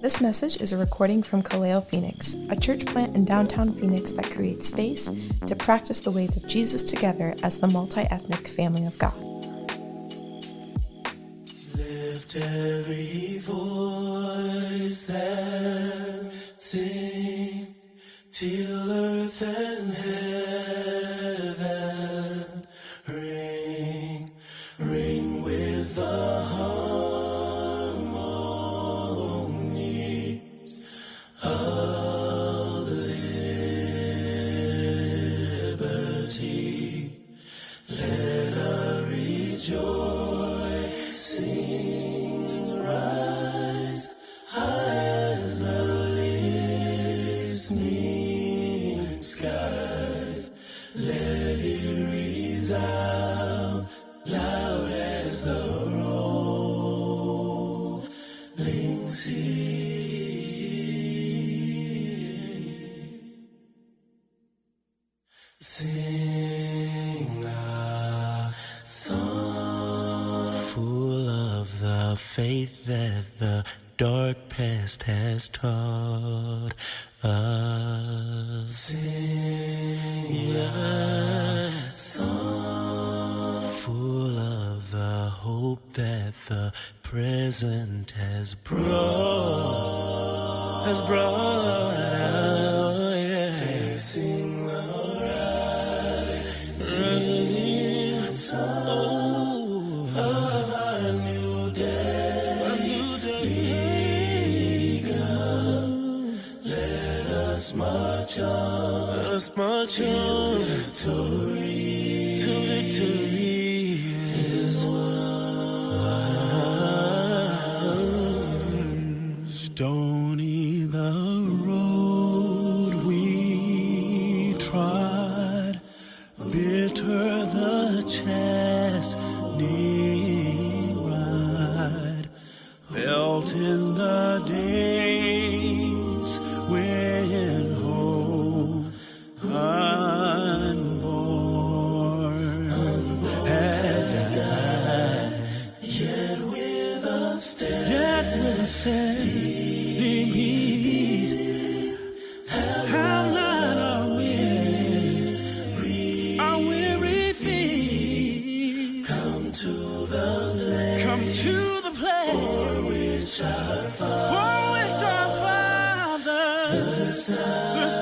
This message is a recording from Kaleo Phoenix, a church plant in downtown Phoenix that creates space to practice the ways of Jesus together as the multi ethnic family of God. Lift every voice and sing till the present has brought, has brought us yeah. Christmas. Christmas.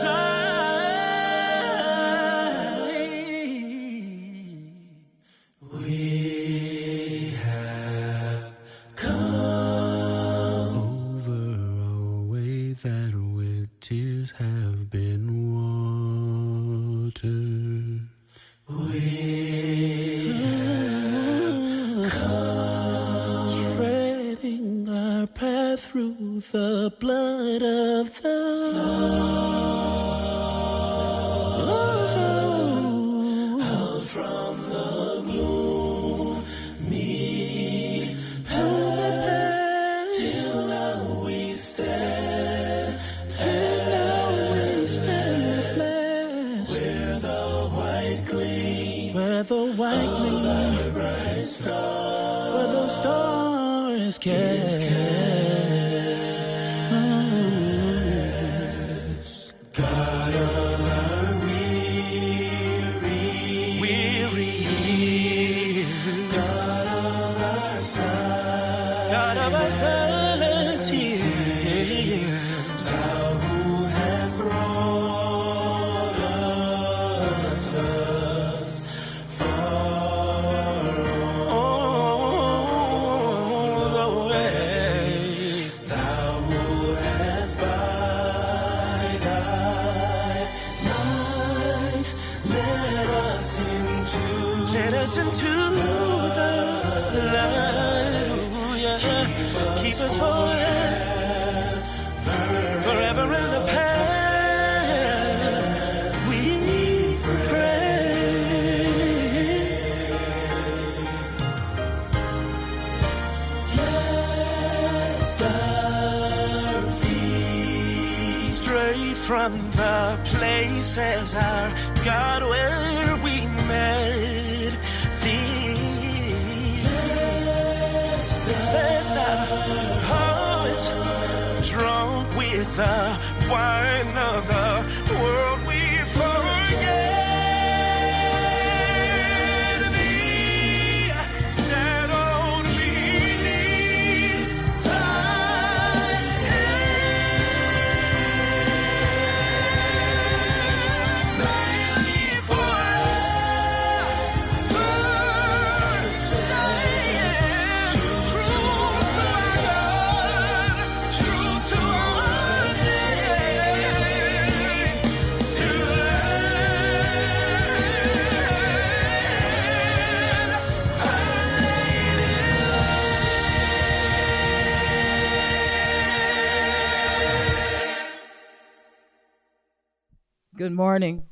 Good morning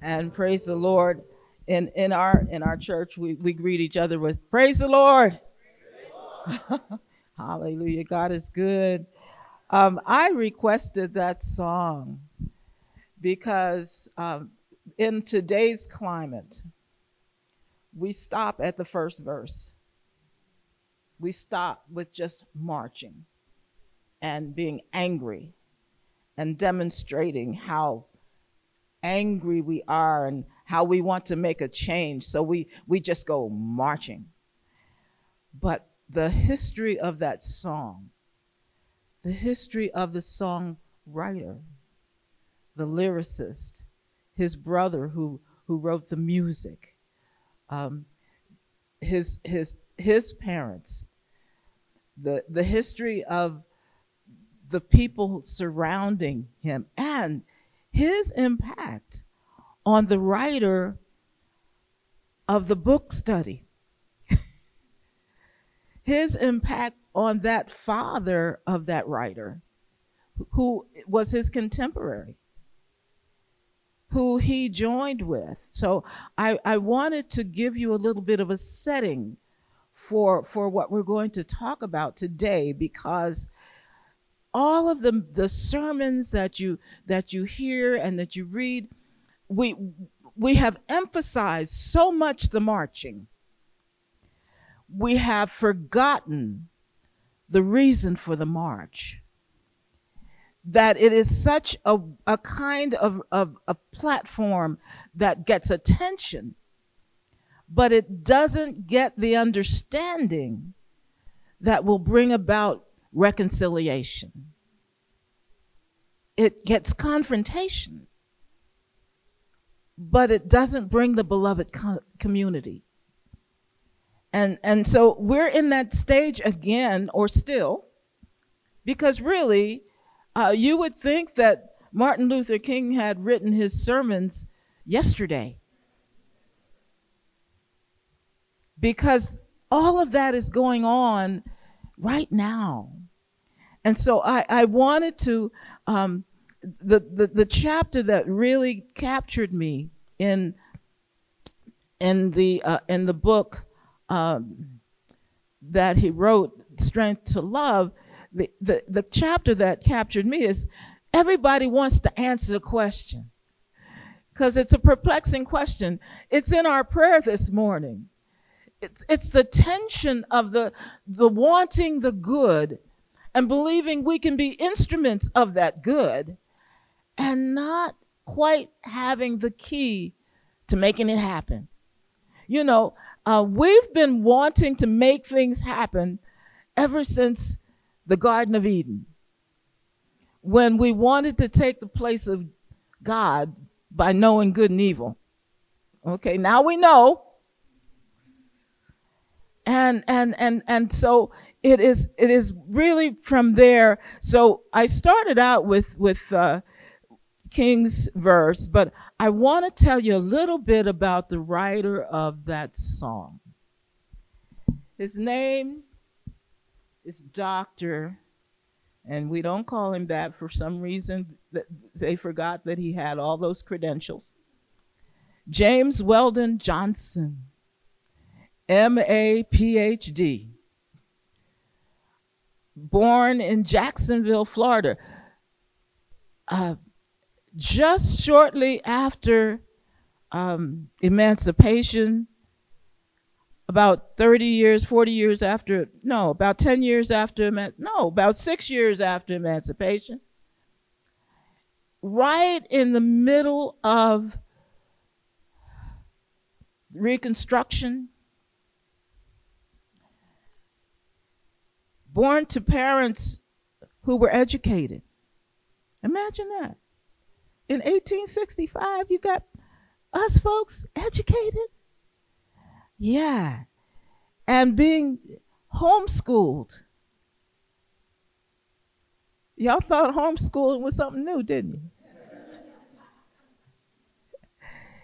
and praise the Lord. In in our in our church, we, we greet each other with praise the Lord. Hallelujah. God is good. Um, I requested that song because um, in today's climate, we stop at the first verse. We stop with just marching and being angry and demonstrating how angry we are and how we want to make a change. So we, we just go marching. But the history of that song, the history of the songwriter, the lyricist, his brother who, who wrote the music, um, his, his, his parents, the, the history of the people surrounding him and his impact on the writer of the book study. his impact on that father of that writer who was his contemporary who he joined with so I, I wanted to give you a little bit of a setting for for what we're going to talk about today because all of the the sermons that you that you hear and that you read we we have emphasized so much the marching. We have forgotten the reason for the march. That it is such a, a kind of, of a platform that gets attention but it doesn't get the understanding that will bring about reconciliation. It gets confrontation, but it doesn't bring the beloved co- community. And, and so we're in that stage again, or still, because really, uh, you would think that Martin Luther King had written his sermons yesterday. Because all of that is going on right now. And so I, I wanted to, um, the, the, the chapter that really captured me in, in, the, uh, in the book um, that he wrote, Strength to Love, the, the, the chapter that captured me is everybody wants to answer the question because it's a perplexing question. It's in our prayer this morning. It- It's the tension of the, the wanting the good and believing we can be instruments of that good and not quite having the key to making it happen. You know, uh, we've been wanting to make things happen ever since the Garden of Eden, when we wanted to take the place of God by knowing good and evil. Okay, now we know. And and and and so it is it is really from there. So I started out with with uh, King's verse, but I want to tell you a little bit about the writer of that song. His name is Dr. And we don't call him that for some reason. They forgot that he had all those credentials. James Weldon Johnson, M.A. Ph.D. Born in Jacksonville, Florida. Uh, just shortly after um, emancipation, about 30 years, 40 years after, no, about 10 years after, no, about six years after emancipation, right in the middle of Reconstruction, born to parents who were educated. Imagine that. In 1865, you got us folks educated. Yeah. And being homeschooled. Y'all thought homeschooling was something new, didn't you?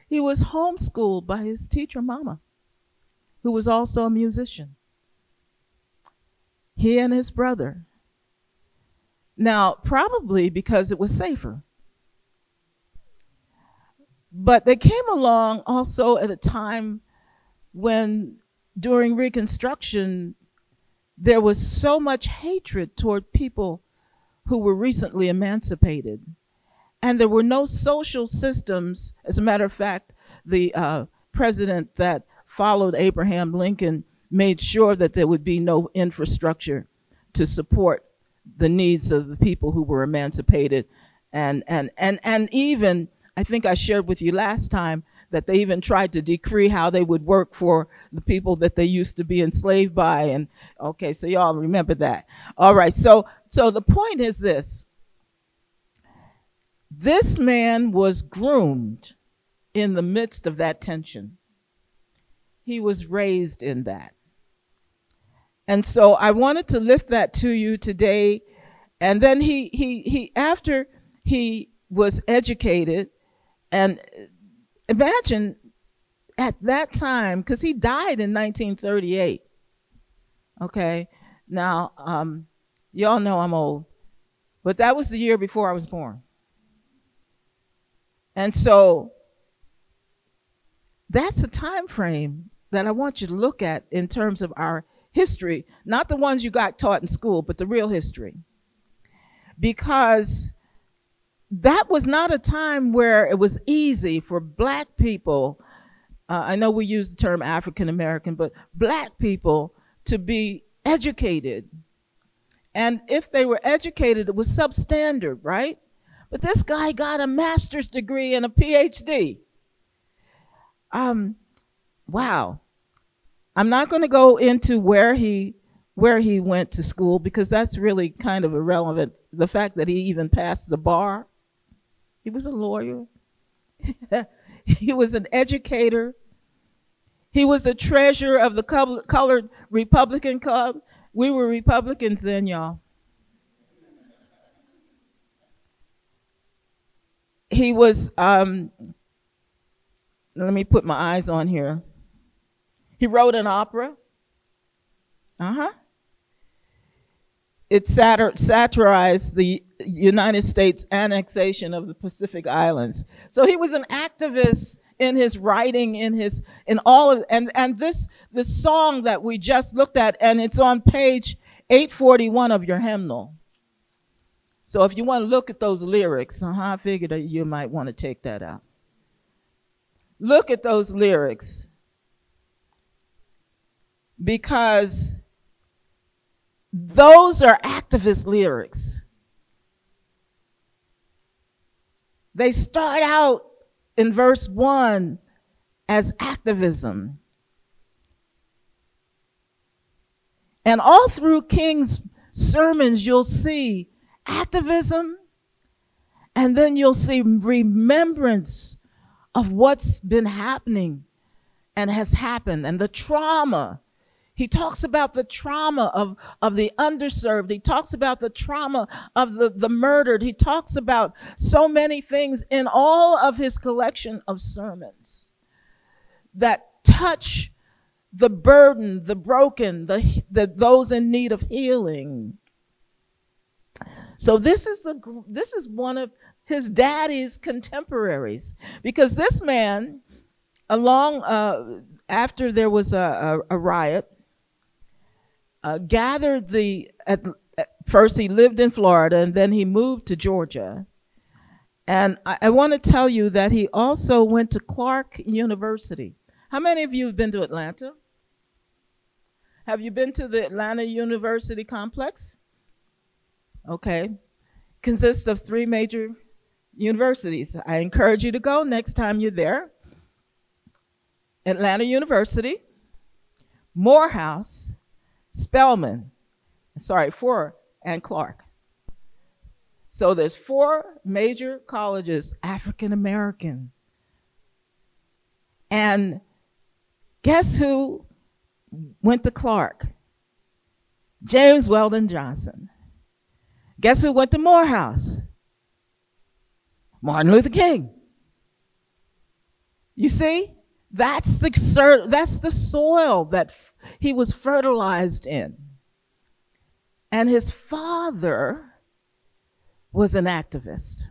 he was homeschooled by his teacher, Mama, who was also a musician. He and his brother. Now, probably because it was safer. But they came along also at a time when, during Reconstruction, there was so much hatred toward people who were recently emancipated. And there were no social systems. As a matter of fact, the uh, president that followed Abraham Lincoln made sure that there would be no infrastructure to support the needs of the people who were emancipated. And, and, and, and even, I think I shared with you last time, that they even tried to decree how they would work for the people that they used to be enslaved by. And okay, so y'all remember that. All right, so so the point is this. This man was groomed in the midst of that tension. He was raised in that. And so I wanted to lift that to you today. And then he he he after he was educated and imagine at that time because he died in 1938 okay? Now um, y'all know i'm old but that was the year before i was born. And so that's the time frame that i want you to look at in terms of our history not the ones you got taught in school but the real history because that was not a time where it was easy for black people. Uh, I know we use the term African American, but black people to be educated. And if they were educated, it was substandard, right? But this guy got a master's degree and a PhD. Um, wow. I'm not going to go into where he where he went to school because that's really kind of irrelevant. The fact that he even passed the bar he was a lawyer. he was an educator. He was the treasurer of the Colored Republican Club. We were Republicans then, y'all. He was, um, let me put my eyes on here. He wrote an opera. Uh huh. It satir- satirized the United States annexation of the Pacific Islands. So he was an activist in his writing, in his in all of and and this this song that we just looked at, and it's on page 841 of your hymnal. So if you want to look at those lyrics, uh-huh, I figured that you might want to take that out. Look at those lyrics. Because those are activist lyrics. They start out in verse 1 as activism. And all through King's sermons, you'll see activism, and then you'll see remembrance of what's been happening and has happened, and the trauma he talks about the trauma of, of the underserved. He talks about the trauma of the, the murdered. He talks about so many things in all of his collection of sermons that touch the burden, the broken, the, the those in need of healing. So this is the this is one of his daddy's contemporaries because this man, along uh, after there was a, a, a riot, uh, gathered the, at, at, first he lived in Florida and then he moved to Georgia. And I, I want to tell you that he also went to Clark University. How many of you have been to Atlanta? Have you been to the Atlanta University complex? Okay. Consists of three major universities. I encourage you to go next time you're there. Atlanta University, Morehouse, Spelman, sorry, four, and Clark. So there's four major colleges, African American. And guess who went to Clark? James Weldon Johnson. Guess who went to Morehouse? Martin Luther King. You see? That's the, that's the soil that he was fertilized in. And his father was an activist.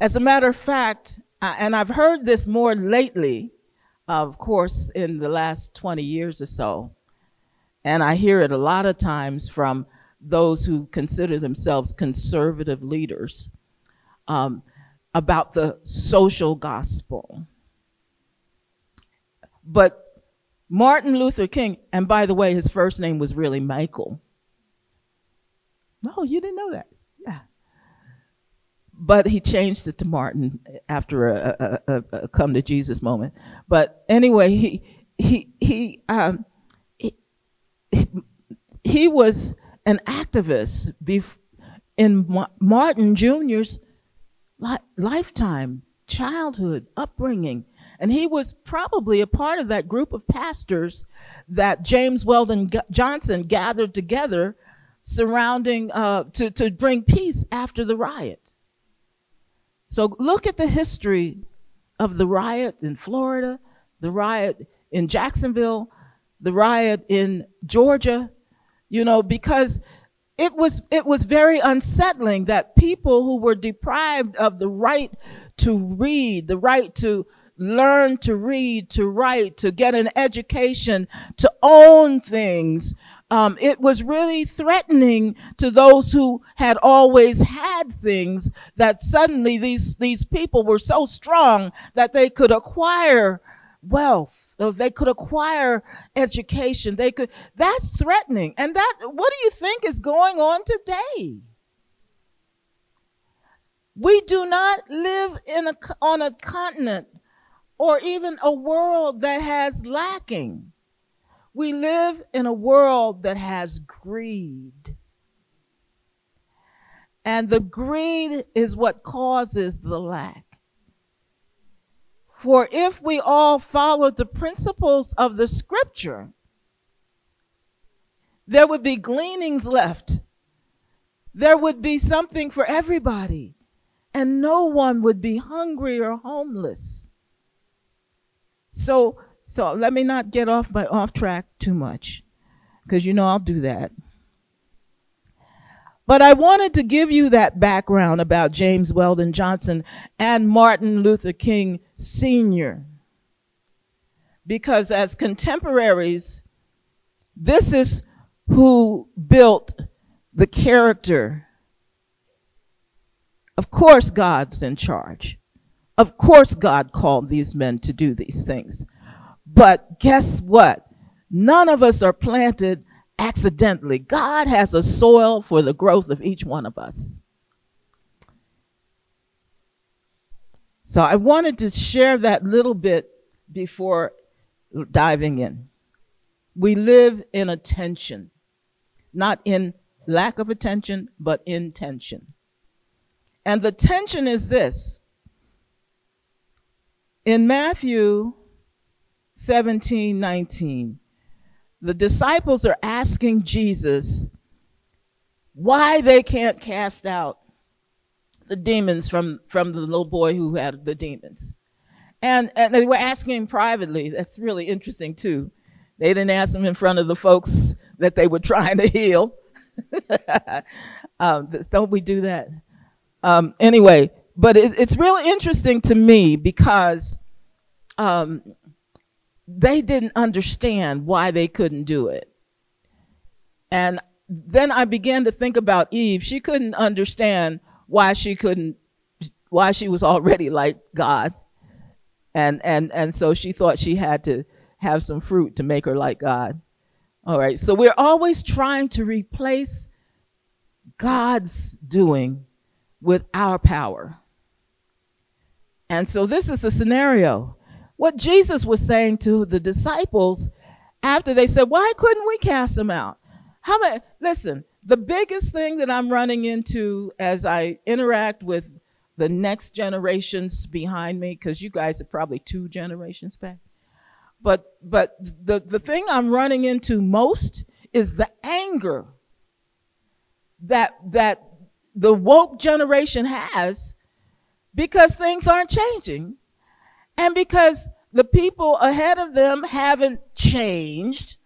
As a matter of fact, and I've heard this more lately, of course, in the last 20 years or so, and I hear it a lot of times from those who consider themselves conservative leaders um, about the social gospel. But Martin Luther King, and by the way, his first name was really Michael. No, you didn't know that. Yeah. But he changed it to Martin after a, a, a, a come to Jesus moment. But anyway, he he he um, he, he was an activist in Ma- Martin Jr.'s li- lifetime, childhood, upbringing. And he was probably a part of that group of pastors that James Weldon G- Johnson gathered together surrounding uh, to, to bring peace after the riot. So look at the history of the riot in Florida, the riot in Jacksonville, the riot in Georgia, you know, because it was it was very unsettling that people who were deprived of the right to read, the right to learn to read, to write, to get an education, to own things. Um, it was really threatening to those who had always had things that suddenly these, these people were so strong that they could acquire wealth they could acquire education. They could that's threatening. And that what do you think is going on today? We do not live in a on a continent or even a world that has lacking we live in a world that has greed and the greed is what causes the lack for if we all followed the principles of the scripture, there would be gleanings left. There would be something for everybody, and no one would be hungry or homeless. So, so let me not get off my off track too much, because you know I'll do that. But I wanted to give you that background about James Weldon Johnson and Martin Luther King Sr. Because as contemporaries, this is who built the character. Of course, God's in charge. Of course, God called these men to do these things. But guess what? None of us are planted accidentally. God has a soil for the growth of each one of us. So I wanted to share that little bit before diving in. We live in attention, not in lack of attention, but in tension. And the tension is this. In Matthew 17, 19, the disciples are asking Jesus why they can't cast out the demons from, from the little boy who had the demons. And, and they were asking him privately. That's really interesting, too. They didn't ask him in front of the folks that they were trying to heal. um, don't we do that? Um, anyway, but it, it's really interesting to me because um, they didn't understand why they couldn't do it. And then I began to think about Eve. She couldn't understand why she couldn't, why she was already like God. And, and, and so she thought she had to have some fruit to make her like God. All right, so we're always trying to replace God's doing with our power. And so this is the scenario. What Jesus was saying to the disciples after they said, Why couldn't we cast them out? How many listen, the biggest thing that I'm running into as I interact with the next generations behind me, because you guys are probably two generations back. But but the, the thing I'm running into most is the anger that that the woke generation has because things aren't changing and because the people ahead of them haven't changed,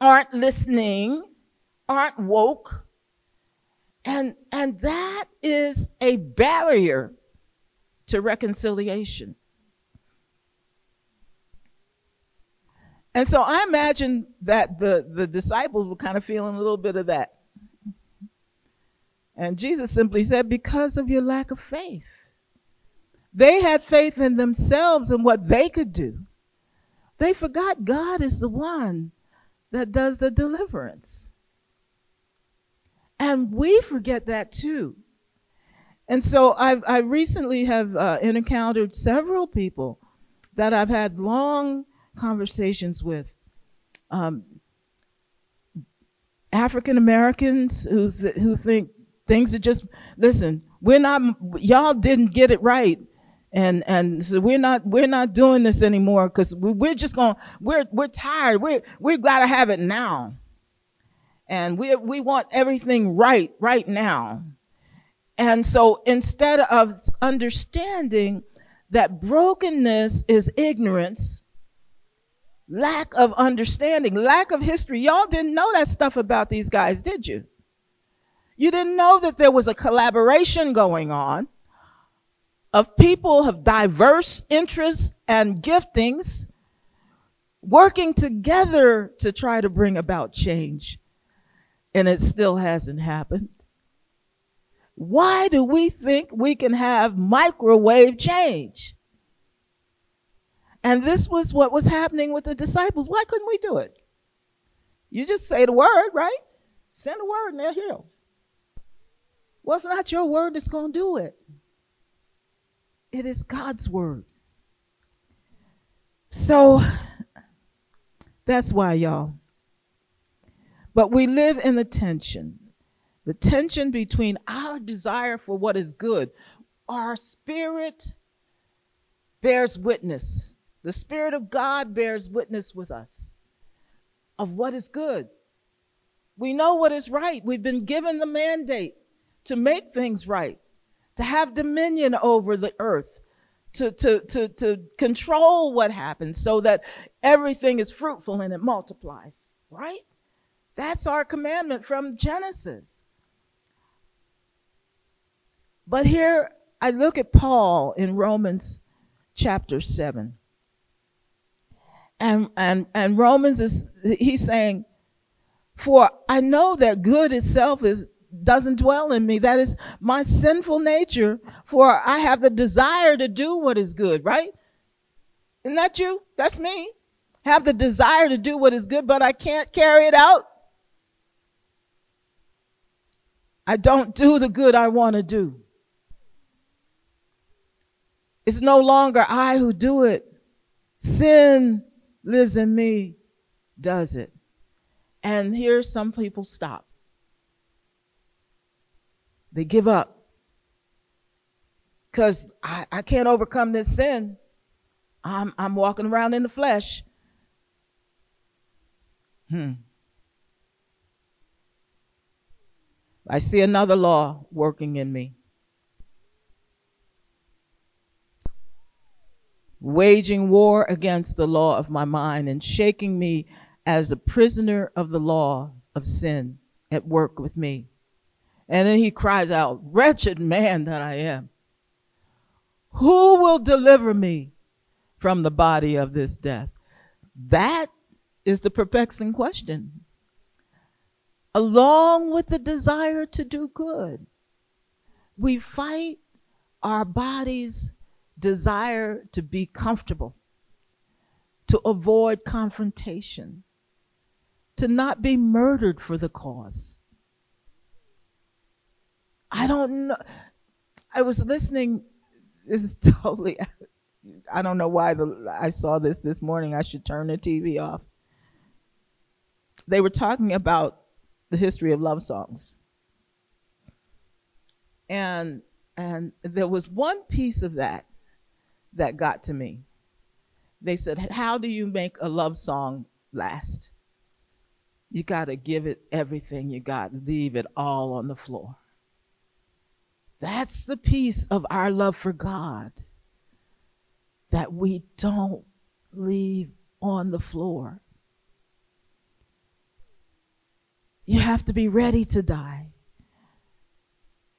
aren't listening, aren't woke. And, and that is a barrier to reconciliation. And so I imagine that the, the disciples were kind of feeling a little bit of that. And Jesus simply said, Because of your lack of faith. They had faith in themselves and what they could do. They forgot God is the one that does the deliverance. And we forget that too. And so I've, I recently have uh, encountered several people that I've had long conversations with. Um, African Americans who, th- who think things are just, listen, we're not, y'all didn't get it right. And, and so we're not, we're not doing this anymore because we, we're just going, we're, we're tired. We're, we've got to have it now. And we, we want everything right, right now. And so instead of understanding that brokenness is ignorance, lack of understanding, lack of history. Y'all didn't know that stuff about these guys, did you? You didn't know that there was a collaboration going on of people of diverse interests and giftings working together to try to bring about change. And it still hasn't happened. Why do we think we can have microwave change? And this was what was happening with the disciples. Why couldn't we do it? You just say the word, right? Send a word and they're healed. Well, it's not your word that's going to do it. It is God's word. So that's why, y'all. But we live in the tension the tension between our desire for what is good. Our spirit bears witness the Spirit of God bears witness with us of what is good. We know what is right. We've been given the mandate to make things right, to have dominion over the earth, to, to, to, to control what happens so that everything is fruitful and it multiplies, right? That's our commandment from Genesis. But here I look at Paul in Romans chapter 7 and and and Romans is he's saying, for I know that good itself is doesn't dwell in me. That is my sinful nature. For I have the desire to do what is good. Right? Isn't that you? That's me. Have the desire to do what is good, but I can't carry it out. I don't do the good I want to do. It's no longer I who do it. Sin lives in me does it. And here some people stop. They give up. Because I, I can't overcome this sin. I'm, I'm walking around in the flesh. Hmm. I see another law working in me. waging war against the law of my mind and shaking me as a prisoner of the law of sin at work with me. And then he cries out, Wretched man that I am, who will deliver me from the body of this death? That is the perplexing question. Along with the desire to do good, we fight our bodies desire to be comfortable, to avoid confrontation, to not be murdered for the cause. I don't know. I was listening. This is totally. I don't know why the, I saw this this morning. I should turn the TV off. They were talking about the history of love songs, and and there was one piece of that that got to me. They said, "How do you make a love song last?" You got to give it everything you got, leave it all on the floor. That's the piece of our love for God that we don't leave on the floor. You have to be ready to die.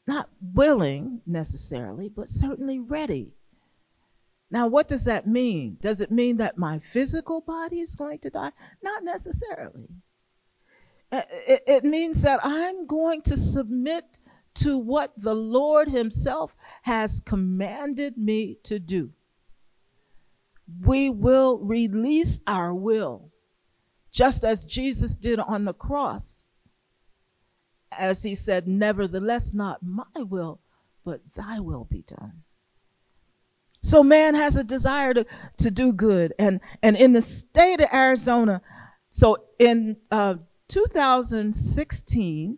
Not willing necessarily, but certainly ready. Now, what does that mean? Does it mean that my physical body is going to die? Not necessarily. Uh, it, it means that I'm going to submit to what the Lord Himself has commanded me to do. We will release our will, just as Jesus did on the cross, as He said, Nevertheless, not my will, but thy will be done. So man has a desire to, to do good. And, and in the state of Arizona, so in uh, 2016,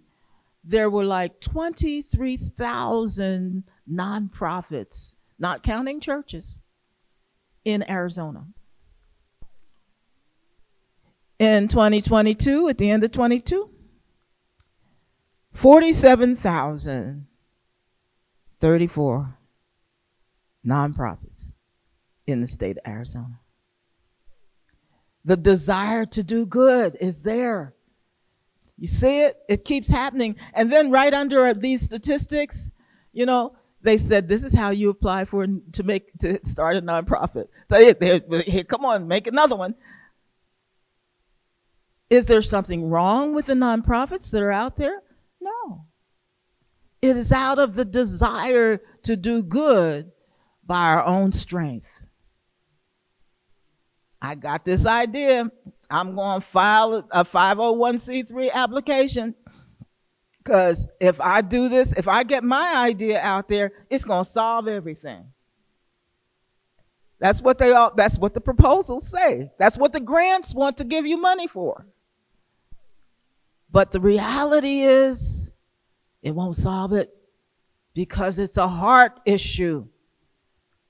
there were like 23,000 nonprofits, not counting churches, in Arizona. In 2022, at the end of 22, 47,034 nonprofits in the state of Arizona. The desire to do good is there. You see it? It keeps happening. And then right under these statistics, you know, they said this is how you apply for to make to start a nonprofit. So here, here, come on, make another one. Is there something wrong with the nonprofits that are out there? No. It is out of the desire to do good by our own strength. I got this idea. I'm going to file a 501c3 application because if I do this, if I get my idea out there, it's going to solve everything. That's what they all that's what the proposals say. That's what the grants want to give you money for. But the reality is it won't solve it because it's a heart issue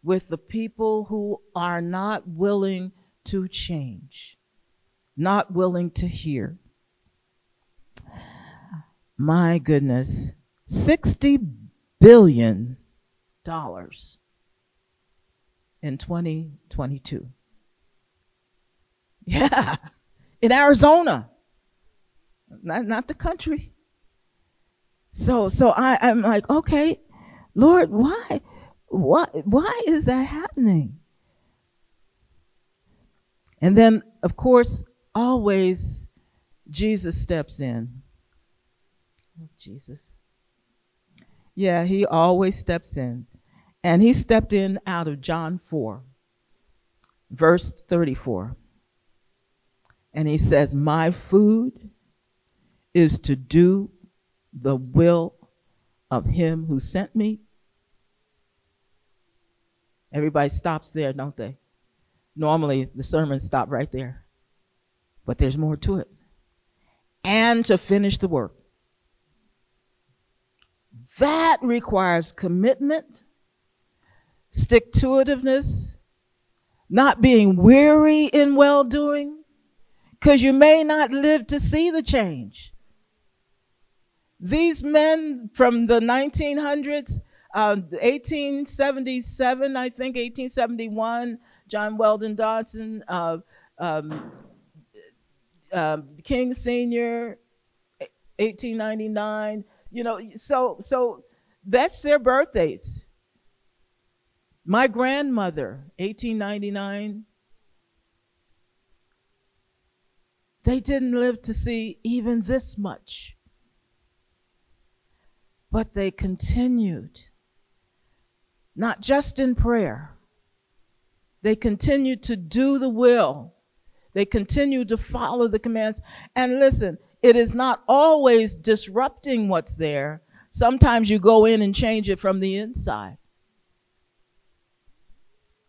with the people who are not willing to change, not willing to hear. My goodness, $60 billion in 2022. Yeah, in Arizona, not, not the country. So, so I, I'm like, okay, Lord, why, why, why is that happening? And then, of course, always Jesus steps in. Oh, Jesus. Yeah, he always steps in. And he stepped in out of John 4, verse 34. And he says, My food is to do the will of him who sent me. Everybody stops there, don't they? Normally, the sermon stop right there. But there's more to it. And to finish the work. That requires commitment, stick to itiveness, not being weary in well doing, because you may not live to see the change. These men from the 1900s, uh, 1877, I think, 1871, John Weldon Dodson, uh, um, uh, King Senior, 1899. You know, so so that's their birthdays. My grandmother, 1899. They didn't live to see even this much. But they continued, not just in prayer, they continued to do the will They continue to follow the commands. And listen, it is not always disrupting what's there. Sometimes you go in and change it from the inside.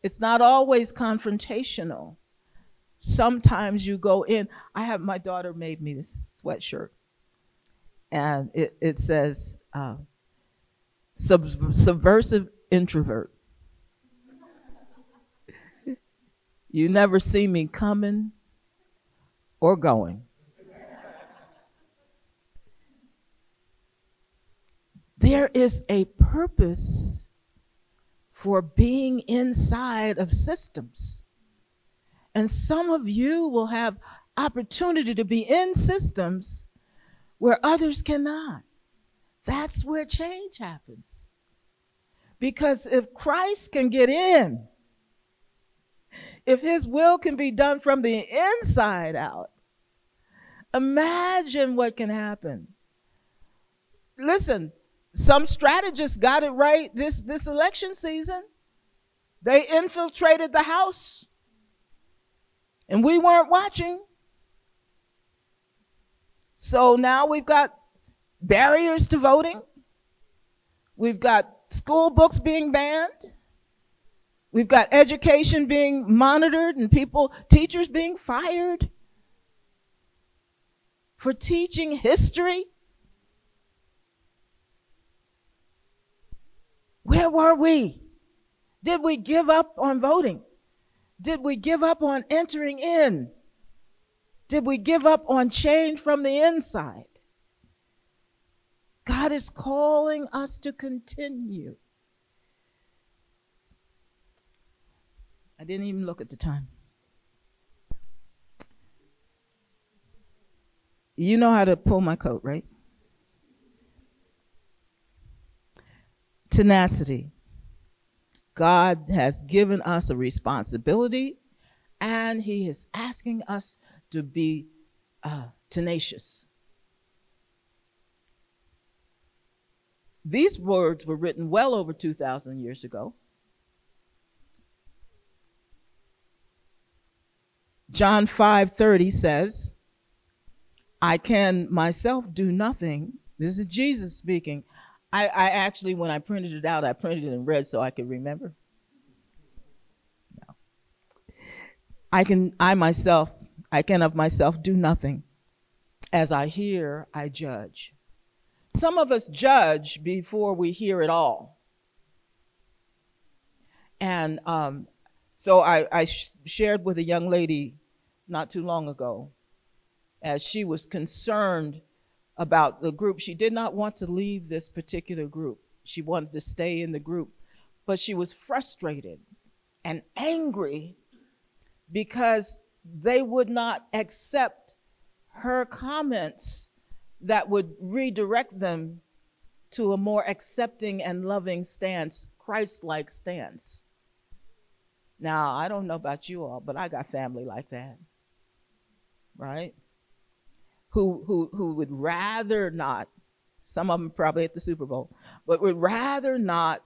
It's not always confrontational. Sometimes you go in. I have my daughter made me this sweatshirt, and it, it says uh, sub- subversive introvert. you never see me coming or going. There is a purpose for being inside of systems. And some of you will have opportunity to be in systems where others cannot. That's where change happens. Because if Christ can get in, if his will can be done from the inside out, imagine what can happen. Listen, some strategists got it right this, this election season. They infiltrated the House, and we weren't watching. So now we've got barriers to voting. We've got school books being banned. We've got education being monitored and people, teachers being fired for teaching history. Where were we? Did we give up on voting? Did we give up on entering in? Did we give up on change from the inside? God is calling us to continue. I didn't even look at the time. You know how to pull my coat, right? tenacity. God has given us a responsibility, and He is asking us to be uh, tenacious. These words were written well over 2,000 years ago. John 5:30 says, I can myself do nothing. This is Jesus speaking. I, I actually, when I printed it out, I printed it in red so I could remember. No. I can, I myself, I can of myself do nothing. As I hear, I judge. Some of us judge before we hear it all. And um, so I, I sh- shared with a young lady not too long ago as she was concerned about the group. She did not want to leave this particular group. She wanted to stay in the group. But she was frustrated and angry because they would not accept her comments that would redirect them to a more accepting and loving stance, Christ like stance. Now, I don't know about you all, but I got family like that. Right? who who who would rather not some of them probably at the Super Bowl, but would rather not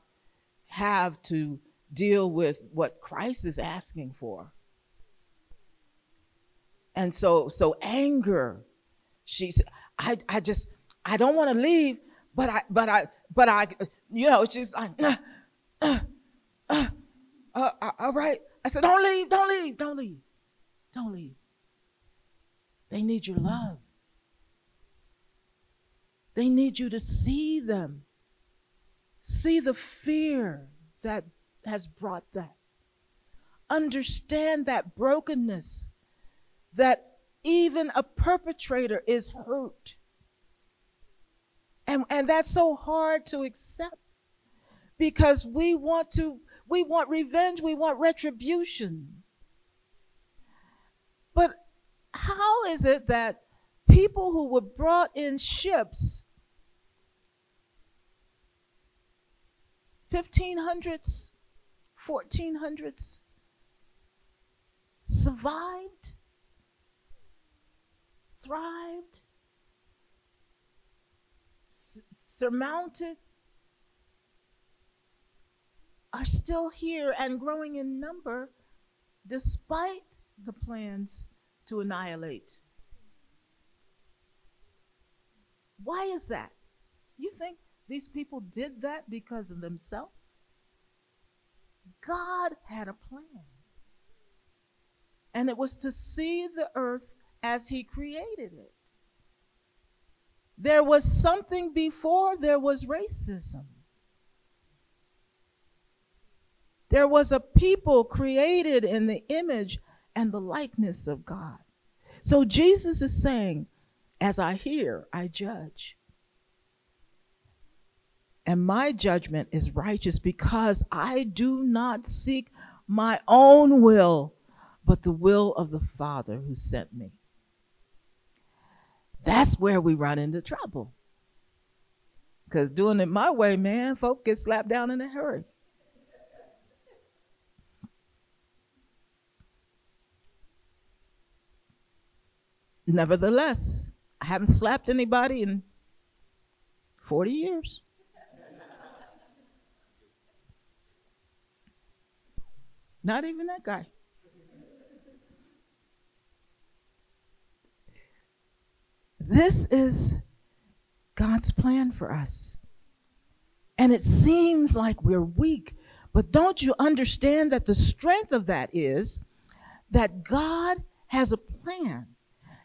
have to deal with what Christ is asking for. And so so anger, she said, I I just I don't want to leave, but I but I but I you know she's like uh, uh, uh, uh, all right. I said don't leave, don't leave, don't leave, don't leave. They need your love. They need you to see them. See the fear that has brought that. Understand that brokenness, that even a perpetrator is hurt. And, and that's so hard to accept because we want to, we want revenge, we want retribution. But how is it that people who were brought in ships 1500s, 1400s survived, thrived, surmounted, are still here and growing in number despite the plans to annihilate. Why is that? You think these people did that because of themselves? God had a plan. And it was to see the earth as He created it. There was something before there was racism. There was a people created in the image and the likeness of God. So Jesus is saying, as I hear, I judge. And my judgment is righteous because I do not seek my own will, but the will of the Father who sent me. That's where we run into trouble. Because doing it my way, man, folk get slapped down in a hurry. Nevertheless, I haven't slapped anybody in 40 years. Not even that guy. This is God's plan for us. And it seems like we're weak, but don't you understand that the strength of that is that God has a plan.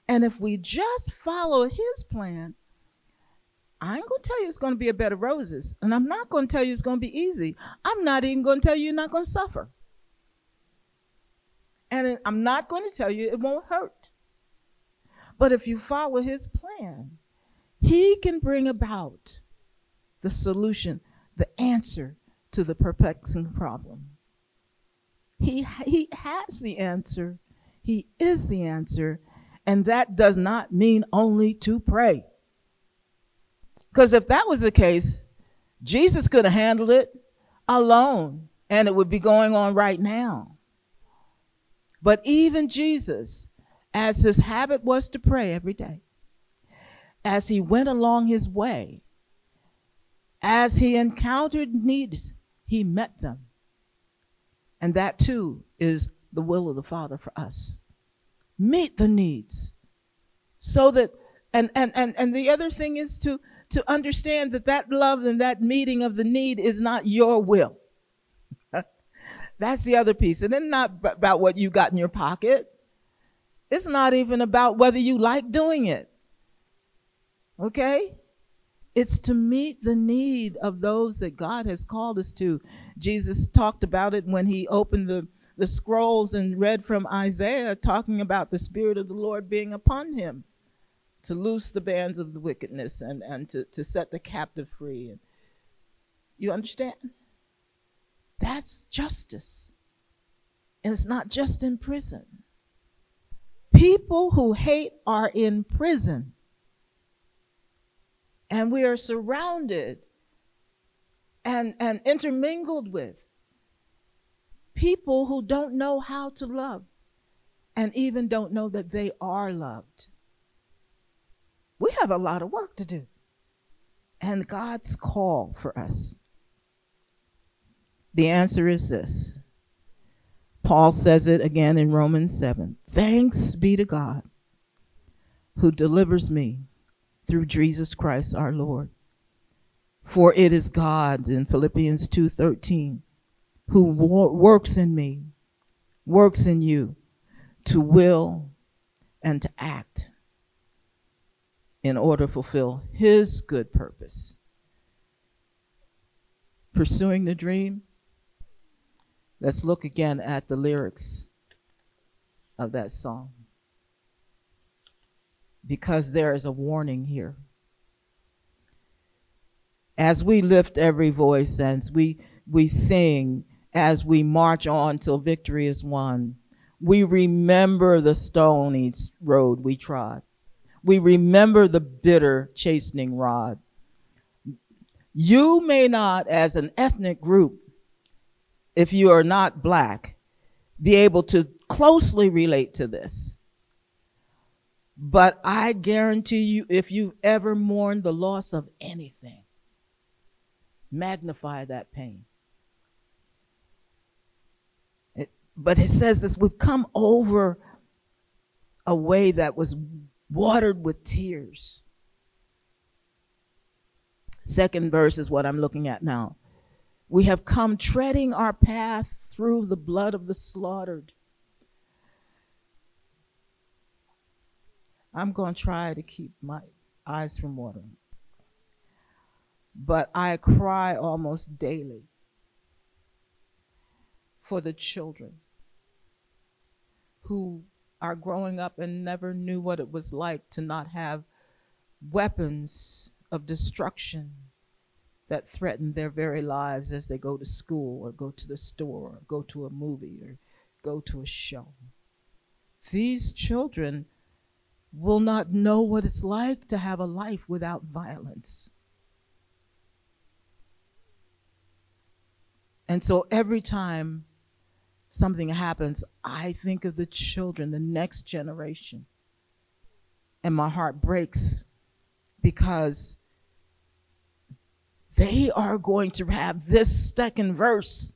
And if we just follow his plan, I ain't going to tell you it's going to be a bed of roses. And I'm not going to tell you it's going to be easy. I'm not even going to tell you you're not going to suffer. And I'm not going to tell you it won't hurt. But if you follow his plan, he can bring about the solution, the answer to the perplexing problem. He, he has the answer. He is the answer. And that does not mean only to pray. Because if that was the case, Jesus could have handled it alone and it would be going on right now. But even Jesus, as his habit was to pray every day, as he went along his way, as he encountered needs, he met them. And that too is the will of the Father for us. Meet the needs. So that, and, and, and, and the other thing is to, to understand that that love and that meeting of the need is not your will. That's the other piece. And it's not about what you got in your pocket. It's not even about whether you like doing it. Okay? It's to meet the need of those that God has called us to. Jesus talked about it when he opened the, the scrolls and read from Isaiah, talking about the Spirit of the Lord being upon him to loose the bands of the wickedness and, and to, to set the captive free. And you understand? That's justice. And it's not just in prison. People who hate are in prison. And we are surrounded and, and intermingled with people who don't know how to love and even don't know that they are loved. We have a lot of work to do. And God's call for us. The answer is this Paul says it again in Romans 7. Thanks be to God who delivers me through Jesus Christ our Lord. For it is God in Philippians 2:13 who works in me, works in you to will and to act in order to fulfill his good purpose. Pursuing the dream Let's look again at the lyrics of that song. Because there is a warning here. As we lift every voice and we, we sing, as we march on till victory is won, we remember the stony road we trod. We remember the bitter chastening rod. You may not, as an ethnic group, if you are not black, be able to closely relate to this. But I guarantee you, if you've ever mourned the loss of anything, magnify that pain. It, but it says this we've come over a way that was watered with tears. Second verse is what I'm looking at now. We have come treading our path through the blood of the slaughtered. I'm going to try to keep my eyes from watering. But I cry almost daily for the children who are growing up and never knew what it was like to not have weapons of destruction that threaten their very lives as they go to school or go to the store or go to a movie or go to a show. These children will not know what it's like to have a life without violence. And so every time something happens, I think of the children, the next generation. And my heart breaks because they are going to have this second verse.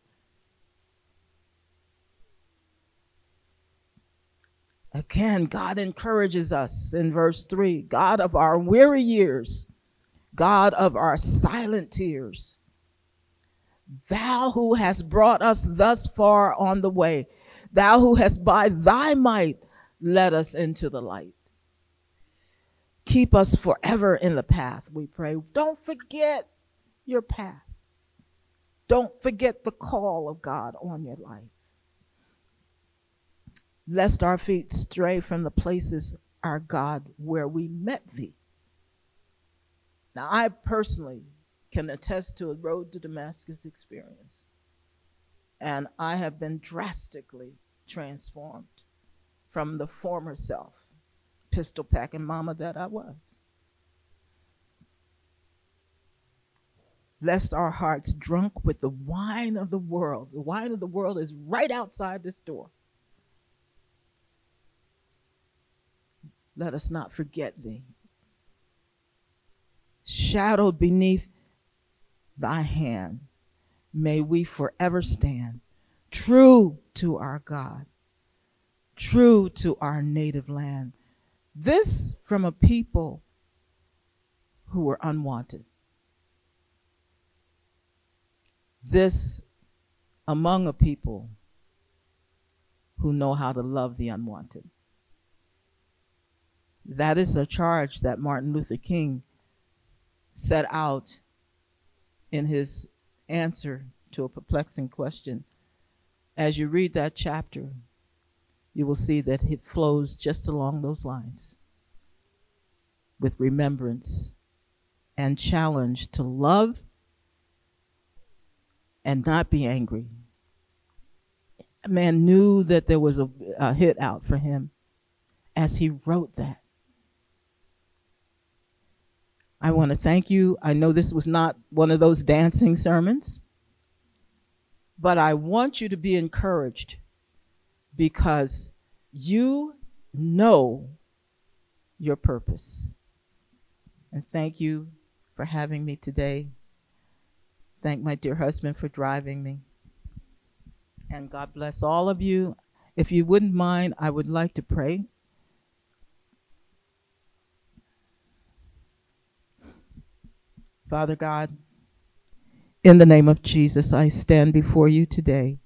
Again, God encourages us in verse 3 God of our weary years, God of our silent tears Thou who hast brought us thus far on the way, thou who hast by thy might led us into the light. Keep us forever in the path, we pray. Don't forget your path. Don't forget the call of God on your life. Lest our feet stray from the places, our God, where we met thee. Now, I personally can attest to a road to Damascus experience. And I have been drastically transformed from the former self, pistol packing mama that I was. Lest our hearts drunk with the wine of the world. The wine of the world is right outside this door. Let us not forget thee. Shadowed beneath thy hand, may we forever stand true to our God, true to our native land. This from a people who were unwanted. This among a people who know how to love the unwanted. That is a charge that Martin Luther King set out in his answer to a perplexing question. As you read that chapter, you will see that it flows just along those lines with remembrance and challenge to love and not be angry. A man knew that there was a, a hit out for him as he wrote that. I want to thank you. I know this was not one of those dancing sermons, but I want you to be encouraged because you know your purpose. And thank you for having me today. Thank my dear husband for driving me. And God bless all of you. If you wouldn't mind, I would like to pray Father God, in the name of Jesus, I stand before you today,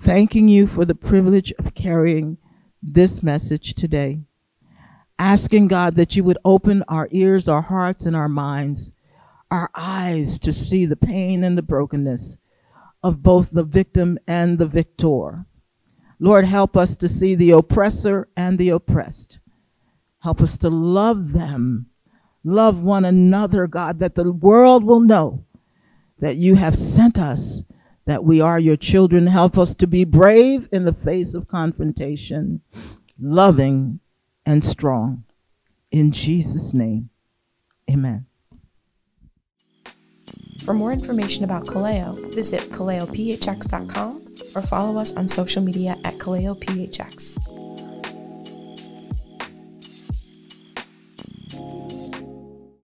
thanking you for the privilege of carrying this message today. Asking God that you would open our ears, our hearts, and our minds, our eyes to see the pain and the brokenness of both the victim and the victor. Lord, help us to see the oppressor and the oppressed. Help us to love them love one another, God, that the world will know that you have sent us, that we are your children. Help us to be brave in the face of confrontation, loving and strong. In Jesus' name, amen. For more information about Kaleo, visit kaleophx.com or follow us on social media at kaleophx.